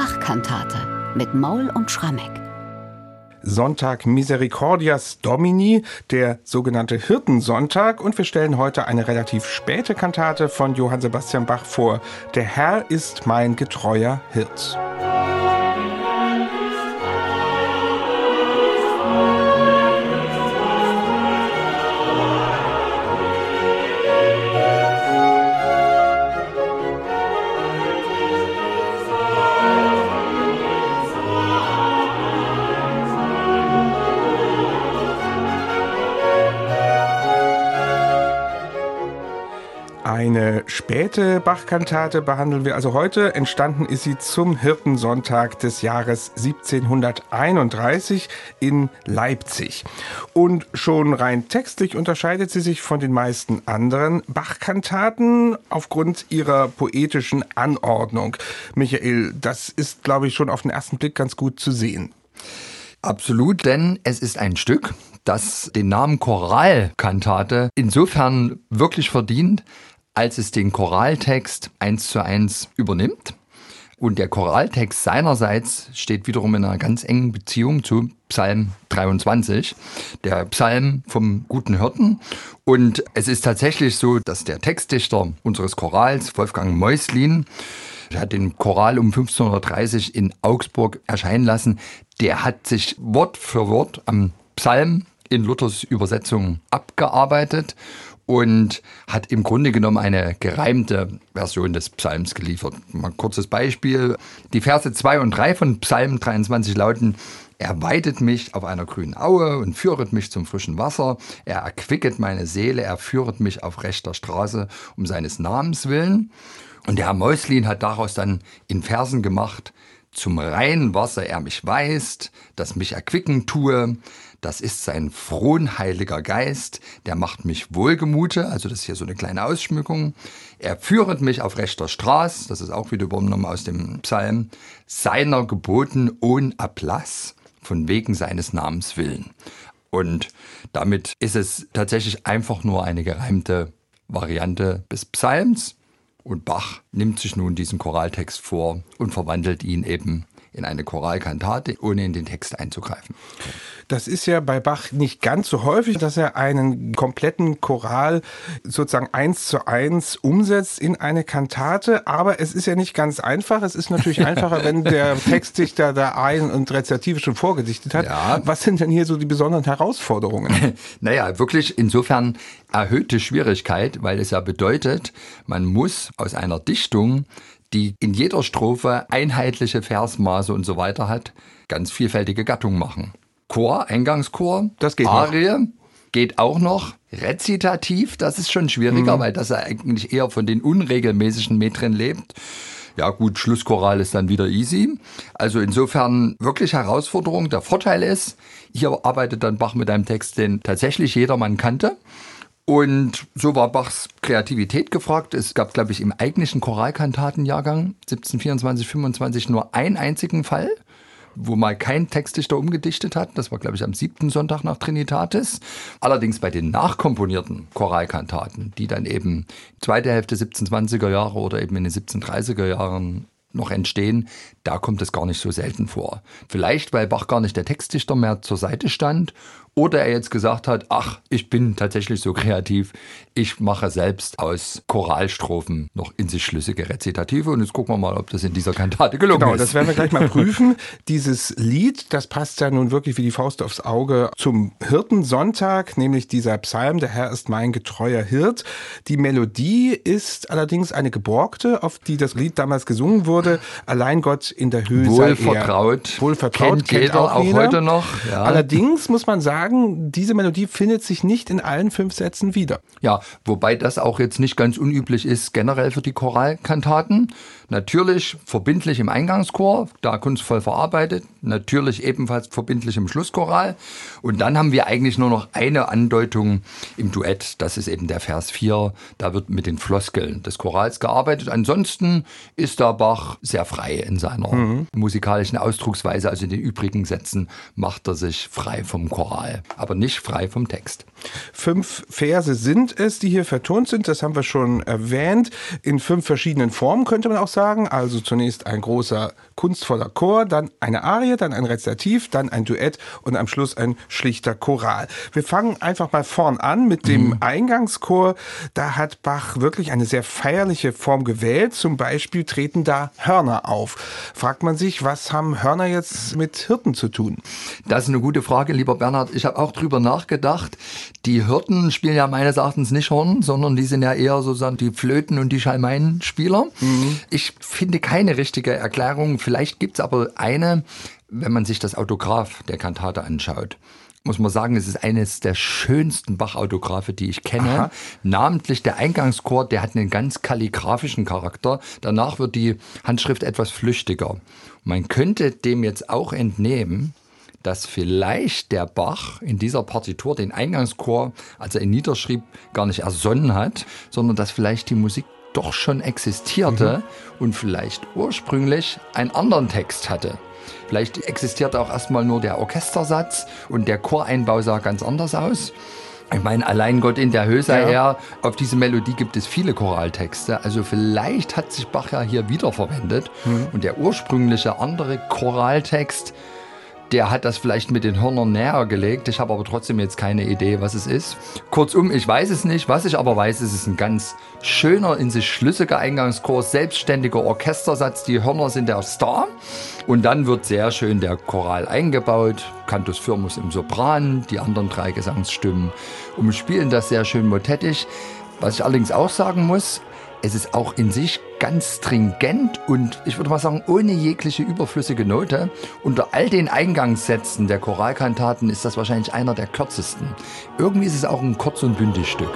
Bachkantate mit Maul und Schrammeck. Sonntag Misericordias Domini, der sogenannte Hirtensonntag. Und wir stellen heute eine relativ späte Kantate von Johann Sebastian Bach vor. Der Herr ist mein getreuer Hirt. Späte Bachkantate behandeln wir also heute. Entstanden ist sie zum Hirtensonntag des Jahres 1731 in Leipzig. Und schon rein textlich unterscheidet sie sich von den meisten anderen Bachkantaten aufgrund ihrer poetischen Anordnung. Michael, das ist, glaube ich, schon auf den ersten Blick ganz gut zu sehen. Absolut, denn es ist ein Stück, das den Namen Choralkantate insofern wirklich verdient, als es den Choraltext eins zu eins übernimmt. Und der Choraltext seinerseits steht wiederum in einer ganz engen Beziehung zu Psalm 23, der Psalm vom guten Hirten. Und es ist tatsächlich so, dass der Textdichter unseres Chorals, Wolfgang Mäuslin, hat den Choral um 1530 in Augsburg erscheinen lassen. Der hat sich Wort für Wort am Psalm in Luthers Übersetzung abgearbeitet und hat im Grunde genommen eine gereimte Version des Psalms geliefert. Mal ein kurzes Beispiel. Die Verse 2 und 3 von Psalm 23 lauten, er weidet mich auf einer grünen Aue und führet mich zum frischen Wasser. Er erquicket meine Seele, er führet mich auf rechter Straße um seines Namens willen. Und der Herr Mäuslin hat daraus dann in Versen gemacht, zum reinen Wasser er mich weist, das mich erquicken tue. Das ist sein frohnheiliger Geist, der macht mich wohlgemute, also das ist hier so eine kleine Ausschmückung. Er führet mich auf rechter Straße, das ist auch wieder übernommen aus dem Psalm, seiner Geboten ohne Ablass, von wegen seines Namens willen. Und damit ist es tatsächlich einfach nur eine gereimte Variante des Psalms. Und Bach nimmt sich nun diesen Choraltext vor und verwandelt ihn eben in eine Choralkantate, ohne in den Text einzugreifen. Das ist ja bei Bach nicht ganz so häufig, dass er einen kompletten Choral sozusagen eins zu eins umsetzt in eine Kantate. Aber es ist ja nicht ganz einfach. Es ist natürlich einfacher, wenn der Textdichter da ein- und Rezitative schon vorgedichtet hat. Ja. Was sind denn hier so die besonderen Herausforderungen? naja, wirklich insofern erhöhte Schwierigkeit, weil es ja bedeutet, man muss aus einer Dichtung die in jeder Strophe einheitliche Versmaße und so weiter hat, ganz vielfältige Gattungen machen. Chor, Eingangschor, das geht Arie, noch. geht auch noch. Rezitativ, das ist schon schwieriger, mhm. weil das ja eigentlich eher von den unregelmäßigen Metren lebt. Ja gut, Schlusschoral ist dann wieder easy. Also insofern wirklich Herausforderung. Der Vorteil ist, hier arbeitet dann Bach mit einem Text, den tatsächlich jedermann kannte. Und so war Bachs Kreativität gefragt. Es gab, glaube ich, im eigentlichen Choralkantatenjahrgang 1724, 25 nur einen einzigen Fall, wo mal kein Textdichter umgedichtet hat. Das war, glaube ich, am siebten Sonntag nach Trinitatis. Allerdings bei den nachkomponierten Choralkantaten, die dann eben zweite Hälfte 1720er Jahre oder eben in den 1730er Jahren noch entstehen, da kommt es gar nicht so selten vor. Vielleicht, weil Bach gar nicht der Textdichter mehr zur Seite stand oder er jetzt gesagt hat, ach, ich bin tatsächlich so kreativ, ich mache selbst aus Choralstrophen noch in sich schlüssige Rezitative und jetzt gucken wir mal, ob das in dieser Kantate gelungen genau, ist. Genau, das werden wir gleich mal prüfen. Dieses Lied, das passt ja nun wirklich wie die Faust aufs Auge zum Hirtensonntag, nämlich dieser Psalm, der Herr ist mein getreuer Hirt. Die Melodie ist allerdings eine geborgte, auf die das Lied damals gesungen wurde. Allein Gott in der Höhe Wohl vertraut. Wohl vertraut. Kennt, kennt jeder, auch, auch heute noch. Ja. Allerdings muss man sagen, sagen, diese Melodie findet sich nicht in allen fünf Sätzen wieder. Ja, wobei das auch jetzt nicht ganz unüblich ist, generell für die Choralkantaten. Natürlich verbindlich im Eingangschor, da kunstvoll verarbeitet. Natürlich ebenfalls verbindlich im Schlusschoral. Und dann haben wir eigentlich nur noch eine Andeutung im Duett. Das ist eben der Vers 4. Da wird mit den Floskeln des Chorals gearbeitet. Ansonsten ist da Bach sehr frei in seiner mhm. musikalischen Ausdrucksweise. Also in den übrigen Sätzen macht er sich frei vom Choral. Choral, aber nicht frei vom Text. Fünf Verse sind es, die hier vertont sind, das haben wir schon erwähnt, in fünf verschiedenen Formen könnte man auch sagen. Also zunächst ein großer kunstvoller Chor, dann eine Arie, dann ein Rezitativ, dann ein Duett und am Schluss ein schlichter Choral. Wir fangen einfach mal vorn an mit dem mhm. Eingangschor. Da hat Bach wirklich eine sehr feierliche Form gewählt. Zum Beispiel treten da Hörner auf. Fragt man sich, was haben Hörner jetzt mit Hirten zu tun? Das ist eine gute Frage, lieber Bernhard. Ich habe auch drüber nachgedacht. Die Hirten spielen ja meines Erachtens nicht Horn, sondern die sind ja eher sozusagen die Flöten- und die Schalmeinspieler. Mhm. Ich finde keine richtige Erklärung. Vielleicht gibt es aber eine, wenn man sich das Autograph der Kantate anschaut muss man sagen, es ist eines der schönsten Bach-Autographe, die ich kenne. Aha. Namentlich der Eingangschor, der hat einen ganz kalligraphischen Charakter. Danach wird die Handschrift etwas flüchtiger. Man könnte dem jetzt auch entnehmen, dass vielleicht der Bach in dieser Partitur den Eingangschor, als er ihn niederschrieb, gar nicht ersonnen hat, sondern dass vielleicht die Musik doch schon existierte mhm. und vielleicht ursprünglich einen anderen Text hatte. Vielleicht existierte auch erstmal nur der Orchestersatz und der Choreinbau sah ganz anders aus. Ich meine, allein Gott in der Höhe sei ja. er, auf diese Melodie gibt es viele Choraltexte. Also vielleicht hat sich Bach ja hier wiederverwendet mhm. und der ursprüngliche andere Choraltext der hat das vielleicht mit den Hörnern näher gelegt. Ich habe aber trotzdem jetzt keine Idee, was es ist. Kurzum, ich weiß es nicht. Was ich aber weiß, es ist ein ganz schöner, in sich schlüssiger Eingangskurs, selbstständiger Orchestersatz. Die Hörner sind der Star. Und dann wird sehr schön der Choral eingebaut. Cantus Firmus im Sopran, die anderen drei Gesangsstimmen umspielen das sehr schön motettisch. Was ich allerdings auch sagen muss, es ist auch in sich ganz stringent und ich würde mal sagen, ohne jegliche überflüssige Note. Unter all den Eingangssätzen der Choralkantaten ist das wahrscheinlich einer der kürzesten. Irgendwie ist es auch ein kurz- und bündig Stück.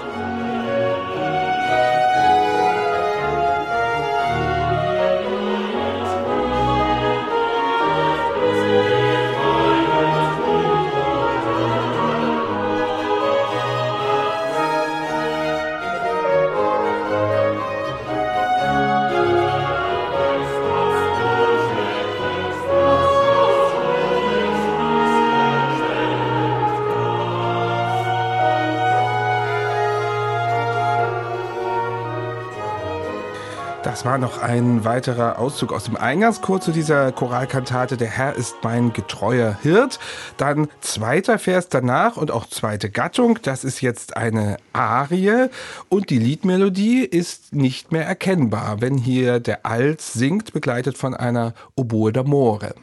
Das war noch ein weiterer Auszug aus dem Eingangschor zu dieser Choralkantate. Der Herr ist mein getreuer Hirt. Dann zweiter Vers danach und auch zweite Gattung. Das ist jetzt eine Arie und die Liedmelodie ist nicht mehr erkennbar, wenn hier der Alt singt, begleitet von einer Oboe d'Amore.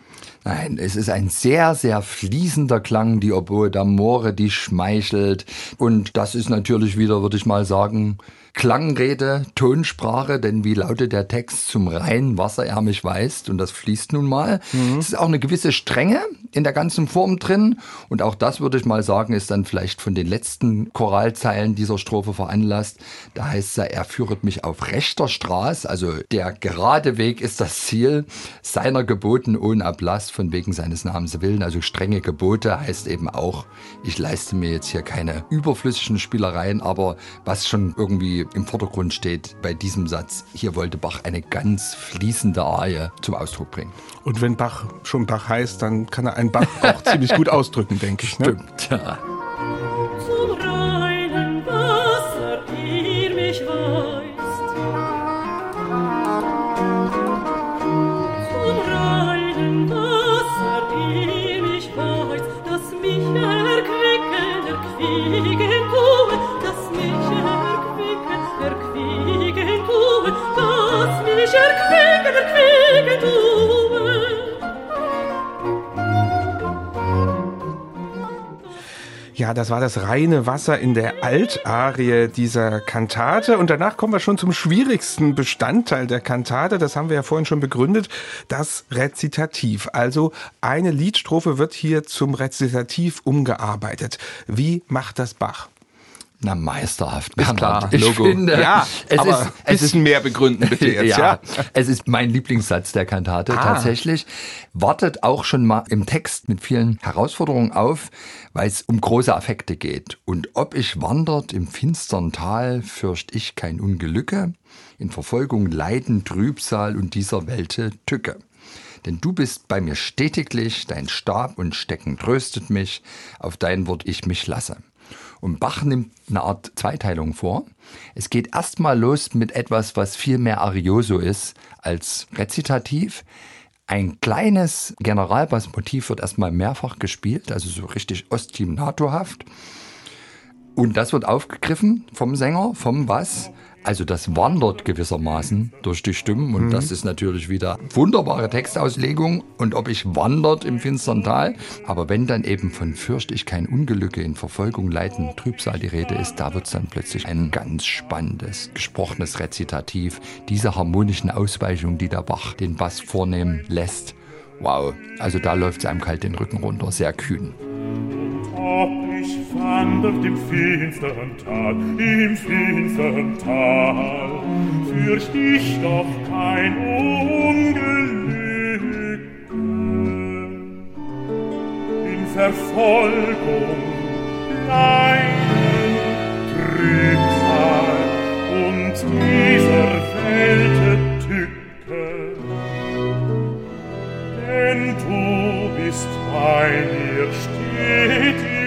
Nein, es ist ein sehr, sehr fließender Klang, die Oboe d'Amore, die schmeichelt. Und das ist natürlich wieder, würde ich mal sagen, Klangrede, Tonsprache, denn wie lautet der Text zum reinen Wasser er mich weist und das fließt nun mal. Mhm. Es ist auch eine gewisse Strenge in der ganzen Form drin und auch das würde ich mal sagen, ist dann vielleicht von den letzten Choralzeilen dieser Strophe veranlasst. Da heißt es, er führet mich auf rechter Straße, also der gerade Weg ist das Ziel seiner Geboten ohne Ablass von wegen seines Namens willen, also strenge Gebote heißt eben auch, ich leiste mir jetzt hier keine überflüssigen Spielereien, aber was schon irgendwie im Vordergrund steht bei diesem Satz. Hier wollte Bach eine ganz fließende Arie zum Ausdruck bringen. Und wenn Bach schon Bach heißt, dann kann er einen Bach auch ziemlich gut ausdrücken, denke ich. Ne? Stimmt, ja. Das war das reine Wasser in der Altarie dieser Kantate. Und danach kommen wir schon zum schwierigsten Bestandteil der Kantate. Das haben wir ja vorhin schon begründet. Das Rezitativ. Also eine Liedstrophe wird hier zum Rezitativ umgearbeitet. Wie macht das Bach? Na, meisterhaft. Ist klar, ich Logo. Finde, ja, es aber ist, es bisschen ist, mehr begründen bitte jetzt. ja, ja, es ist mein Lieblingssatz der Kantate ah. tatsächlich. Wartet auch schon mal im Text mit vielen Herausforderungen auf, weil es um große Affekte geht. Und ob ich wandert im finstern Tal, fürcht ich kein Ungelücke, in Verfolgung Leiden, Trübsal und dieser Welte Tücke. Denn du bist bei mir stetiglich, dein Stab und Stecken tröstet mich, auf dein Wort ich mich lasse. Und Bach nimmt eine Art Zweiteilung vor. Es geht erstmal los mit etwas, was viel mehr Arioso ist als Rezitativ. Ein kleines Generalbassmotiv wird erstmal mehrfach gespielt, also so richtig ostinatorhaft. Und das wird aufgegriffen vom Sänger, vom Bass. Also das wandert gewissermaßen durch die Stimmen und mhm. das ist natürlich wieder wunderbare Textauslegung und ob ich wandert im finstern Tal, aber wenn dann eben von fürcht ich kein Ungelücke in Verfolgung leiten Trübsal die Rede ist, da wird es dann plötzlich ein ganz spannendes, gesprochenes Rezitativ, diese harmonischen Ausweichungen, die der Bach den Bass vornehmen lässt. Wow, also da läuft es einem kalt den Rücken runter, sehr kühn. Ob ich wandert im finstern Tal, im finstern Tal, fürcht ich doch kein Ungelück. In Verfolgung, Leiden, Trübsal und dieser Welt Tücke. Denn du bist bei mir stetig,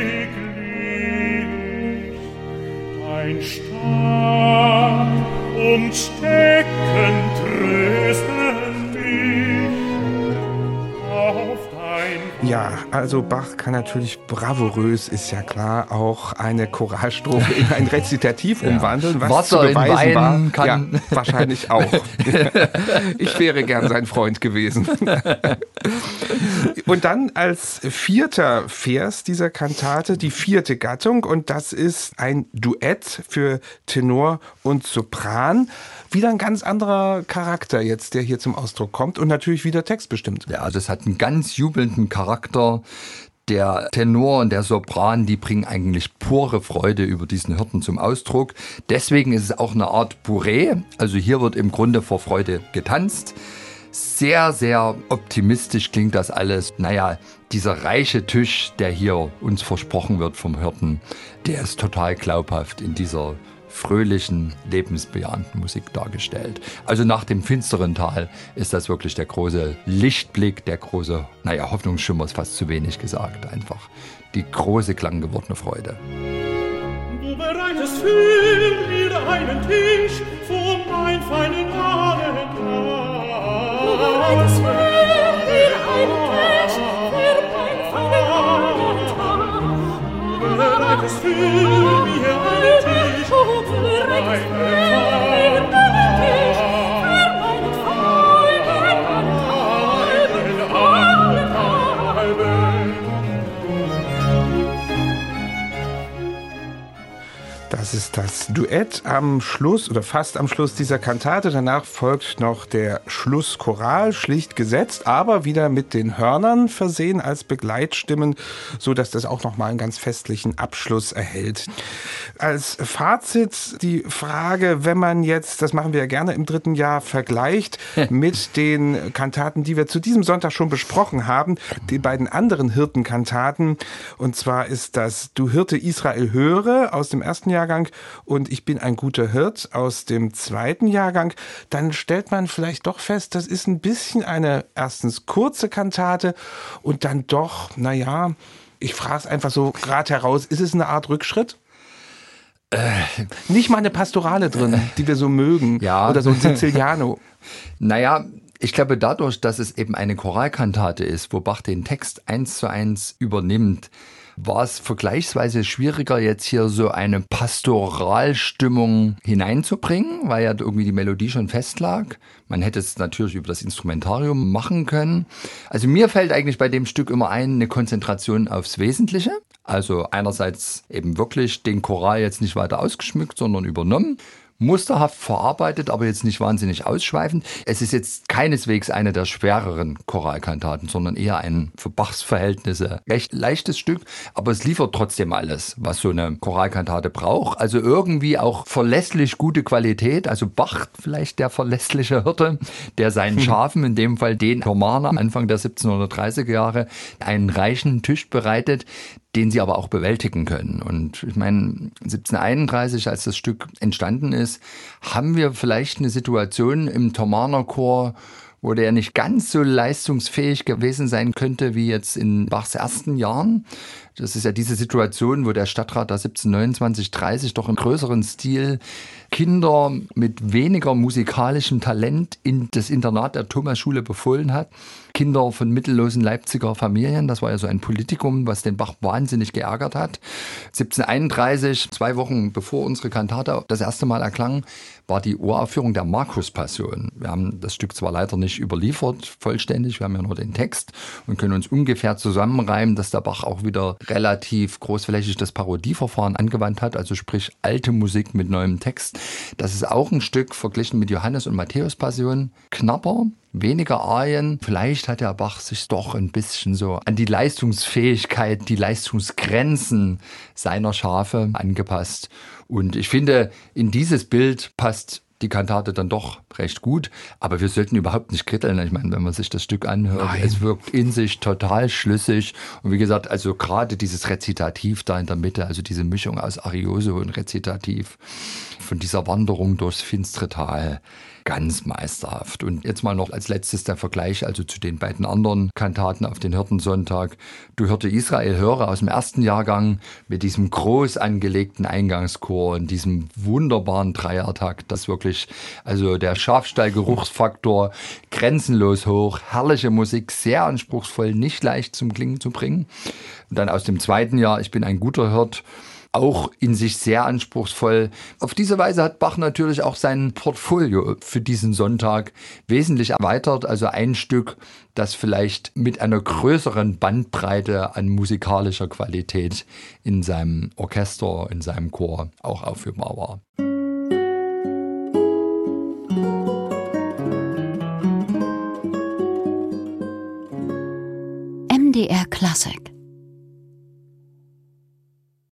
und stecken trösten Ja, also Bach kann natürlich bravourös, ist ja klar, auch eine Choralstrophe in ein Rezitativ ja. umwandeln, was Wasser zu beweisen war. Kann. Ja, wahrscheinlich auch. ich wäre gern sein Freund gewesen. Und dann als vierter Vers dieser Kantate die vierte Gattung und das ist ein Duett für Tenor und Sopran. Wieder ein ganz anderer Charakter jetzt, der hier zum Ausdruck kommt und natürlich wieder textbestimmt. Ja, das hat einen ganz jubelnden Charakter. Der Tenor und der Sopran, die bringen eigentlich pure Freude über diesen Hirten zum Ausdruck. Deswegen ist es auch eine Art Bourrée. Also hier wird im Grunde vor Freude getanzt. Sehr, sehr optimistisch klingt das alles. Naja, dieser reiche Tisch, der hier uns versprochen wird vom Hirten, der ist total glaubhaft in dieser fröhlichen, lebensbejahenden Musik dargestellt. Also nach dem finsteren Tal ist das wirklich der große Lichtblick, der große, naja, Hoffnungsschimmer ist fast zu wenig gesagt, einfach die große klanggewordene Freude. Du bereitest für mir einen Tisch vor mein feinen Abendmahl. bereitest für mir einen Tisch für mein feinen Abendmahl. Du bereitest für mir einen Tisch für Das ist das Duett am Schluss oder fast am Schluss dieser Kantate. Danach folgt noch der Schlusschoral, schlicht gesetzt, aber wieder mit den Hörnern versehen als Begleitstimmen, so dass das auch noch mal einen ganz festlichen Abschluss erhält. Als Fazit die Frage, wenn man jetzt, das machen wir ja gerne im dritten Jahr, vergleicht mit den Kantaten, die wir zu diesem Sonntag schon besprochen haben, die beiden anderen Hirtenkantaten. Und zwar ist das Du Hirte Israel höre aus dem ersten Jahrgang Jahrgang und ich bin ein guter Hirt aus dem zweiten Jahrgang, dann stellt man vielleicht doch fest, das ist ein bisschen eine erstens kurze Kantate und dann doch, naja, ich frage es einfach so gerade heraus, ist es eine Art Rückschritt? Nicht mal eine Pastorale drin, die wir so mögen. Ja. Oder so ein Siziliano. naja, ich glaube, dadurch, dass es eben eine Choralkantate ist, wo Bach den Text eins zu eins übernimmt, war es vergleichsweise schwieriger, jetzt hier so eine Pastoralstimmung hineinzubringen, weil ja irgendwie die Melodie schon festlag. Man hätte es natürlich über das Instrumentarium machen können. Also mir fällt eigentlich bei dem Stück immer ein, eine Konzentration aufs Wesentliche. Also einerseits eben wirklich den Choral jetzt nicht weiter ausgeschmückt, sondern übernommen musterhaft verarbeitet, aber jetzt nicht wahnsinnig ausschweifend. Es ist jetzt keineswegs eine der schwereren Choralkantaten, sondern eher ein für Bachs Verhältnisse recht leichtes Stück, aber es liefert trotzdem alles, was so eine Choralkantate braucht. Also irgendwie auch verlässlich gute Qualität, also Bach vielleicht der verlässliche Hirte, der seinen Schafen, in dem Fall den Thomaner Anfang der 1730er Jahre, einen reichen Tisch bereitet, den sie aber auch bewältigen können. Und ich meine, 1731, als das Stück entstanden ist, haben wir vielleicht eine Situation im Thomaner Chor, wo der nicht ganz so leistungsfähig gewesen sein könnte wie jetzt in Bachs ersten Jahren. Das ist ja diese Situation, wo der Stadtrat da 1729, 30 doch im größeren Stil Kinder mit weniger musikalischem Talent in das Internat der Thomasschule befohlen hat. Kinder von mittellosen Leipziger Familien. Das war ja so ein Politikum, was den Bach wahnsinnig geärgert hat. 1731, zwei Wochen bevor unsere Kantate das erste Mal erklang, war die Uraufführung der Markus-Passion. Wir haben das Stück zwar leider nicht überliefert, vollständig, wir haben ja nur den Text und können uns ungefähr zusammenreimen, dass der Bach auch wieder relativ großflächig das Parodieverfahren angewandt hat, also sprich alte Musik mit neuem Text. Das ist auch ein Stück verglichen mit Johannes und Matthäus Passion knapper, weniger Arien. Vielleicht hat der Bach sich doch ein bisschen so an die Leistungsfähigkeit, die Leistungsgrenzen seiner Schafe angepasst. Und ich finde, in dieses Bild passt die Kantate dann doch recht gut. Aber wir sollten überhaupt nicht kritteln. Ich meine, wenn man sich das Stück anhört, Nein. es wirkt in sich total schlüssig. Und wie gesagt, also gerade dieses Rezitativ da in der Mitte, also diese Mischung aus Arioso und Rezitativ von dieser Wanderung durchs finstere Tal, ganz meisterhaft. Und jetzt mal noch als letztes der Vergleich, also zu den beiden anderen Kantaten auf den Hirtensonntag. Du hörte Israel höre aus dem ersten Jahrgang mit diesem groß angelegten Eingangschor und diesem wunderbaren Dreiertakt, das wirklich, also der Schafstallgeruchsfaktor grenzenlos hoch, herrliche Musik, sehr anspruchsvoll, nicht leicht zum Klingen zu bringen. Und dann aus dem zweiten Jahr, ich bin ein guter Hirt, auch in sich sehr anspruchsvoll. Auf diese Weise hat Bach natürlich auch sein Portfolio für diesen Sonntag wesentlich erweitert. Also ein Stück, das vielleicht mit einer größeren Bandbreite an musikalischer Qualität in seinem Orchester, in seinem Chor auch aufführbar war. MDR Classic